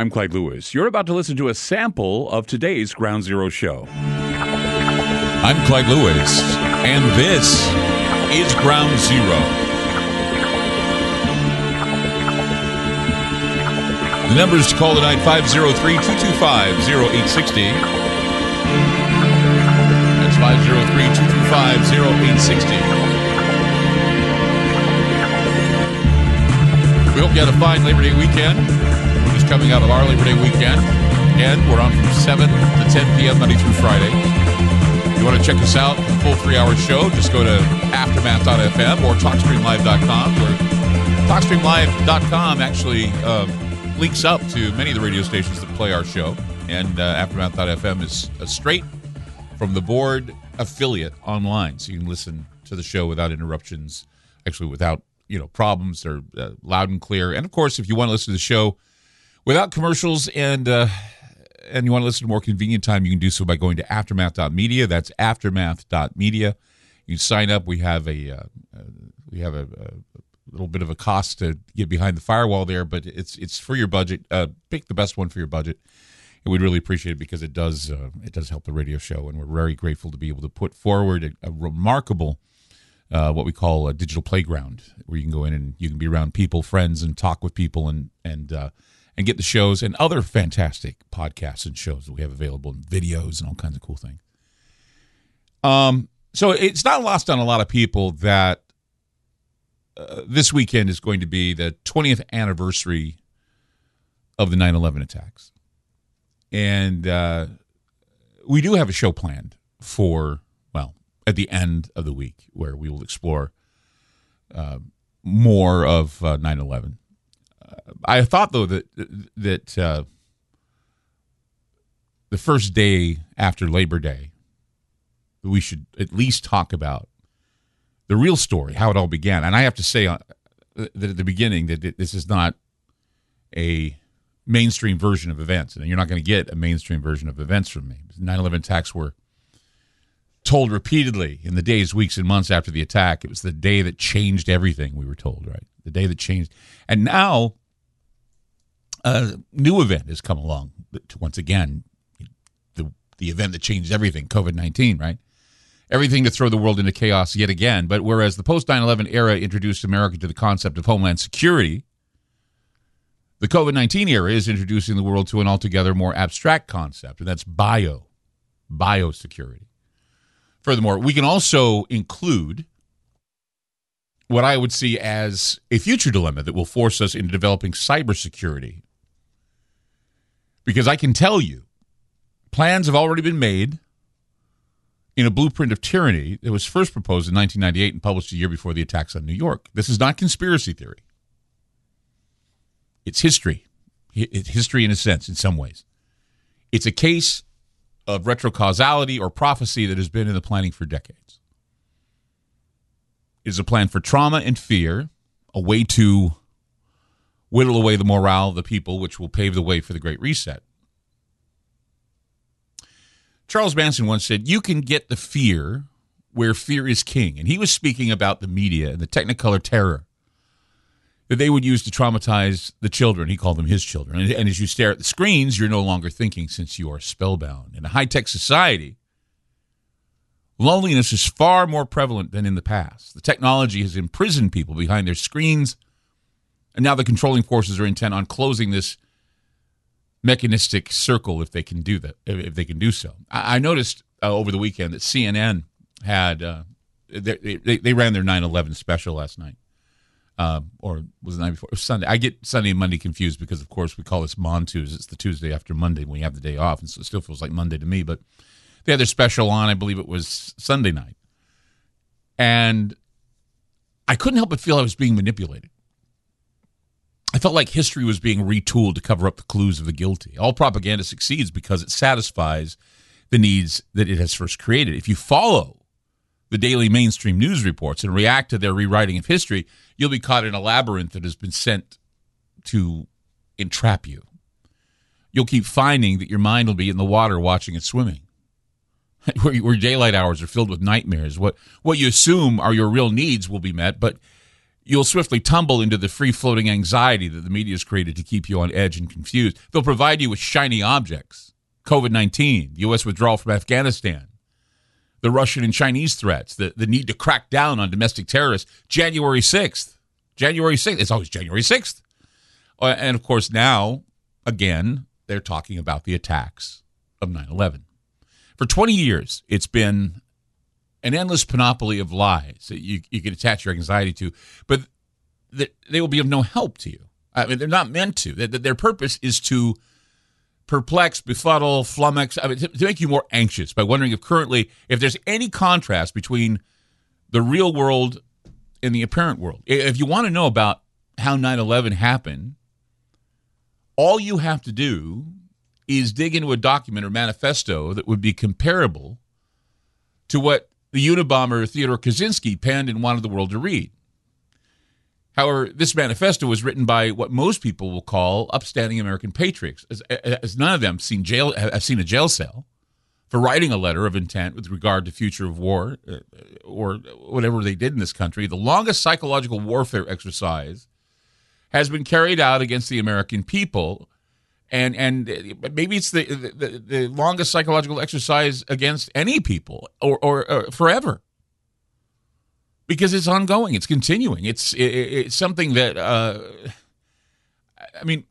I'm Clyde Lewis. You're about to listen to a sample of today's Ground Zero show. I'm Clyde Lewis, and this is Ground Zero. The numbers to call tonight 503 225 0860. That's 503 225 0860. We hope you had a fine Labor Day weekend. Coming out of our Labor Day weekend. Again, we're on from 7 to 10 p.m. Monday through Friday. If you want to check us out, full three hour show, just go to aftermath.fm or talkstreamlive.com, where talkstreamlive.com actually uh, links up to many of the radio stations that play our show. And uh, aftermath.fm is a straight from the board affiliate online. So you can listen to the show without interruptions, actually, without you know problems. They're uh, loud and clear. And of course, if you want to listen to the show without commercials and uh, and you want to listen to more convenient time, you can do so by going to aftermath.media. That's aftermath.media. You sign up. We have a uh, we have a, a, little bit of a cost to get behind the firewall there, but it's it's for your budget. Uh, pick the best one for your budget. And we'd really appreciate it because it does uh, it does help the radio show, and we're very grateful to be able to put forward a, a remarkable uh, what we call a digital playground, where you can go in and you can be around people, friends, and talk with people, and and uh, and get the shows and other fantastic podcasts and shows that we have available, and videos and all kinds of cool things. Um, so it's not lost on a lot of people that uh, this weekend is going to be the 20th anniversary of the 9/11 attacks, and uh, we do have a show planned for well, at the end of the week, where we will explore uh, more of uh, 9/11. I thought though that that uh, the first day after Labor Day, we should at least talk about the real story, how it all began. And I have to say uh, that at the beginning that this is not a mainstream version of events, and you're not going to get a mainstream version of events from me. 9/11 attacks were told repeatedly in the days, weeks, and months after the attack. It was the day that changed everything, we were told, right? The day that changed. And now a new event has come along. Once again, the, the event that changed everything, COVID 19, right? Everything to throw the world into chaos yet again. But whereas the post 9 11 era introduced America to the concept of homeland security, the COVID 19 era is introducing the world to an altogether more abstract concept, and that's bio, biosecurity. Furthermore, we can also include what I would see as a future dilemma that will force us into developing cybersecurity. Because I can tell you, plans have already been made in a blueprint of tyranny that was first proposed in 1998 and published a year before the attacks on New York. This is not conspiracy theory, it's history. It's history in a sense, in some ways. It's a case of retrocausality or prophecy that has been in the planning for decades. It is a plan for trauma and fear, a way to whittle away the morale of the people, which will pave the way for the Great Reset. Charles Manson once said, You can get the fear where fear is king. And he was speaking about the media and the Technicolor terror that they would use to traumatize the children. He called them his children. And, and, as you stare at the screens, you're no longer thinking since you are spellbound. In a high tech society, loneliness is far more prevalent than in the past. The technology has imprisoned people behind their screens, and now the controlling forces are intent on closing this mechanistic circle if they can do that. If they can do so, I, I noticed uh, over the weekend that CNN had uh, they, they, they ran their 9/11 special last night uh, or was it the night before? Sunday. I get Sunday and Monday confused because, of course, we call this Montues. It's the Tuesday after Monday when we have the day off, and so it still feels like Monday to me. But they had their special on. I believe it was Sunday night, and I couldn't help but feel I was being manipulated. I felt like history was being retooled to cover up the clues of the guilty. All propaganda succeeds because it satisfies the needs that it has first created. If you follow the daily mainstream news reports and react to their rewriting of history, you'll be caught in a labyrinth that has been sent to entrap you. You'll keep finding that your mind will be in the water watching it swimming. where, where daylight hours are filled with nightmares. What what you assume are your real needs will be met, but you'll swiftly tumble into the free floating anxiety that the media has created to keep you on edge and confused. They'll provide you with shiny objects COVID 19, U.S. withdrawal from Afghanistan, the Russian and Chinese threats, the, the need to crack down on domestic terrorists, January 6th. January 6th. It's always January 6th. Uh, and of course, now, again, they're talking about the attacks of 9 11. For 20 years, it's been an endless panoply of lies that you, you can attach your anxiety to, but they will be of no help to you. I mean, they're not meant to. Their purpose is to perplex, befuddle, flummox, I mean, to, to make you more anxious by wondering if currently, if there's any contrast between the real world and the apparent world. If you want to know about how 9 11 happened, all you have to do is dig into a document or manifesto that would be comparable to what the Unabomber Theodore Kaczynski penned and wanted the world to read. However, this manifesto was written by what most people will call upstanding American patriots, as, as none of them seen jail have seen a jail cell for writing a letter of intent with regard to future of war uh, or whatever they did in this country. The longest psychological warfare exercise has been carried out against the American people and and maybe it's the, the, the longest psychological exercise against any people or, or, or forever. Because it's ongoing it's continuing. It's it, it's something that uh, i mean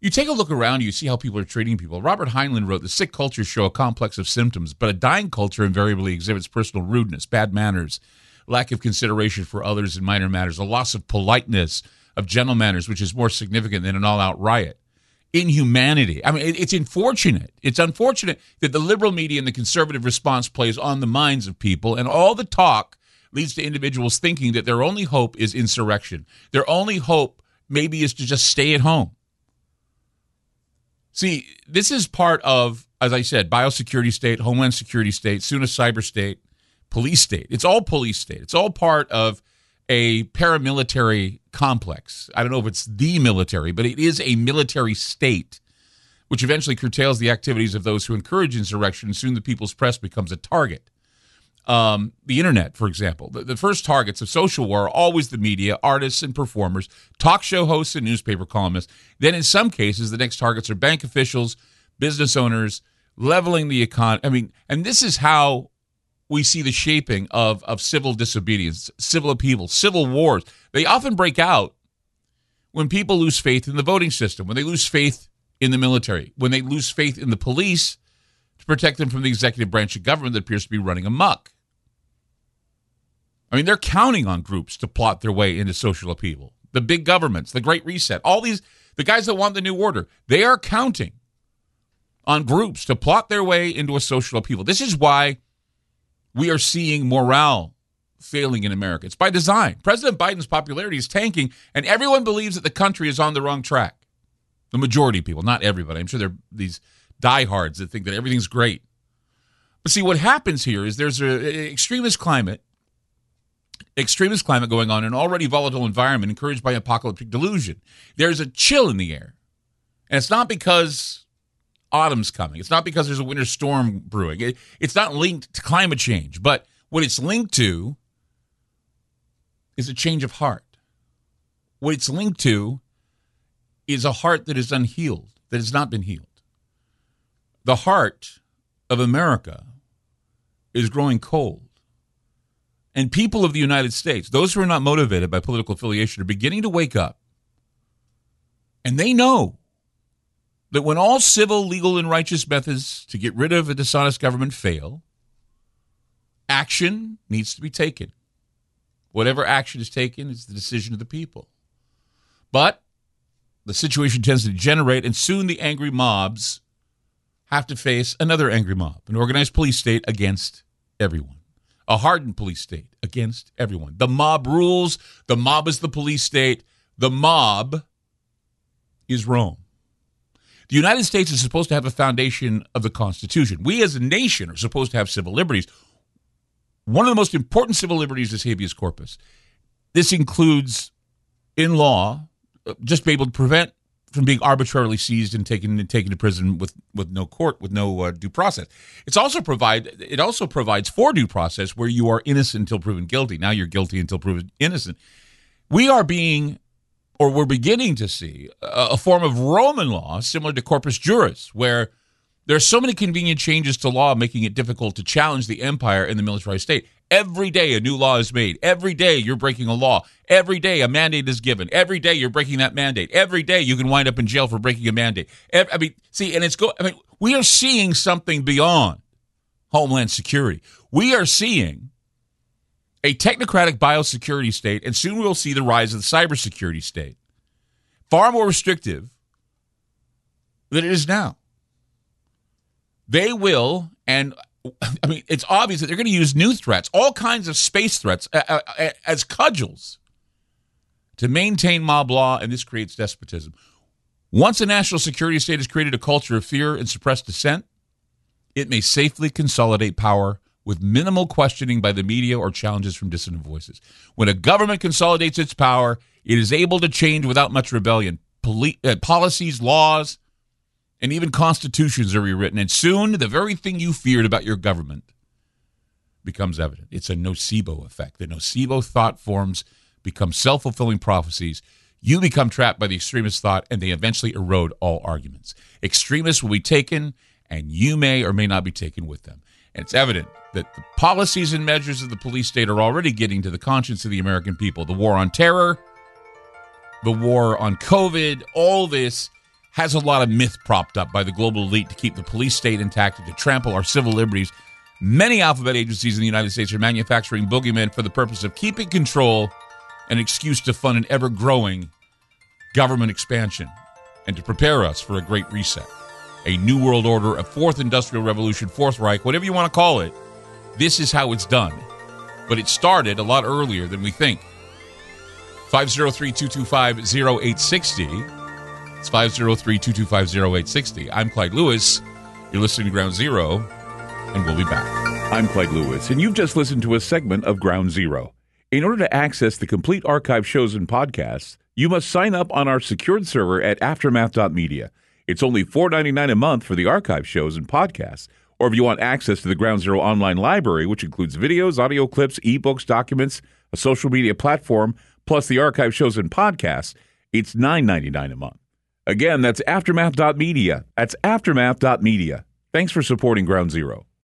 you take a look around you see how people are treating people. Robert heinlein wrote the sick culture show a complex of symptoms but a dying culture invariably exhibits personal rudeness bad manners lack of consideration for others in minor matters a loss of politeness of gentle manners which is more significant than an all-out riot inhumanity. I mean, it's unfortunate. It's unfortunate that the liberal media and the conservative response plays on the minds of people, and all the talk leads to individuals thinking that their only hope is insurrection. Their only hope maybe is to just stay at home. See, this is part of, as I said, biosecurity state, homeland security state, soon a cyber state, police state. It's all police state. It's all part of a paramilitary complex. I don't know if it's the military, but it is a military state, which eventually curtails the activities of those who encourage insurrection. And soon the people's press becomes a target. Um, the internet, for example, the, the first targets of social war are always the media, artists and performers, talk show hosts and newspaper columnists. Then, in some cases, the next targets are bank officials, business owners, leveling the economy. I mean, and this is how we see the shaping of, of civil disobedience, civil upheaval, civil wars. They often break out when people lose faith in the voting system, when they lose faith in the military, when they lose faith in the police to protect them from the executive branch of government that appears to be running amok. I mean, they're counting on groups to plot their way into social upheaval. The big governments, the Great Reset, all these, the guys that want the New Order, they are counting on groups to plot their way into a social upheaval. This is why we are seeing morale failing in America. It's by design. President Biden's popularity is tanking, and everyone believes that the country is on the wrong track. The majority of people, not everybody. I'm sure there are these diehards that think that everything's great. But see, what happens here is there's an extremist climate, extremist climate going on in an already volatile environment encouraged by apocalyptic delusion. There's a chill in the air. And it's not because autumn's coming. It's not because there's a winter storm brewing. It, it's not linked to climate change, but what it's linked to is a change of heart. What it's linked to is a heart that is unhealed, that has not been healed. The heart of America is growing cold. And people of the United States, those who are not motivated by political affiliation, are beginning to wake up. And they know that when all civil, legal, and righteous methods to get rid of a dishonest government fail, action needs to be taken. Whatever action is taken is the decision of the people. But the situation tends to degenerate, and soon the angry mobs have to face another angry mob, an organized police state against everyone, a hardened police state against everyone. The mob rules, the mob is the police state, the mob is Rome. The United States is supposed to have a foundation of the Constitution. We as a nation are supposed to have civil liberties. One of the most important civil liberties is habeas corpus. This includes, in law, just be able to prevent from being arbitrarily seized and taken and taken to prison with, with no court, with no uh, due process. It's also provide it also provides for due process where you are innocent until proven guilty. Now you're guilty until proven innocent we are being, or we're beginning to see, a, form of Roman law similar to corpus juris, where there are so many convenient changes to law making it difficult to challenge the empire and the militarized state. Every day a new law is made. Every day you're breaking a law. Every day a mandate is given. Every day you're breaking that mandate. Every day you can wind up in jail for breaking a mandate. Every, I mean, see, and it's go. I mean, we are seeing something beyond homeland security. We are seeing a technocratic biosecurity state, and soon we'll see the rise of the cybersecurity state. Far more restrictive than it is now. They will, and I mean, it's obvious that they're going to use new threats, all kinds of space threats, as cudgels to maintain mob law, and this creates despotism. Once a national security state has created a culture of fear and suppressed dissent, it may safely consolidate power with minimal questioning by the media or challenges from dissonant voices. When a government consolidates its power, it is able to change without much rebellion. Poli- uh, policies, laws, and even constitutions are rewritten. And soon, the very thing you feared about your government becomes evident. It's a nocebo effect. The nocebo thought forms become self fulfilling prophecies. You become trapped by the extremist thought, and they eventually erode all arguments. Extremists will be taken, and you may or may not be taken with them. And it's evident that the policies and measures of the police state are already getting to the conscience of the American people. The war on terror, the war on COVID, all this has a lot of myth propped up by the global elite to keep the police state intact and to trample our civil liberties. Many alphabet agencies in the United States are manufacturing boogeymen for the purpose of keeping control, an excuse to fund an ever growing government expansion, and to prepare us for a great reset, a new world order, a fourth industrial revolution, fourth Reich, whatever you want to call it. This is how it's done. But it started a lot earlier than we think. 503 225 0860. It's 503 225 0860. I'm Clyde Lewis. You're listening to Ground Zero, and we'll be back. I'm Clyde Lewis, and you've just listened to a segment of Ground Zero. In order to access the complete archive shows and podcasts, you must sign up on our secured server at aftermath.media. It's only $4.99 a month for the archive shows and podcasts. Or if you want access to the Ground Zero online library, which includes videos, audio clips, ebooks, documents, a social media platform, plus the archive shows and podcasts, it's $9.99 a month. Again, that's aftermath.media. That's aftermath.media. Thanks for supporting Ground Zero.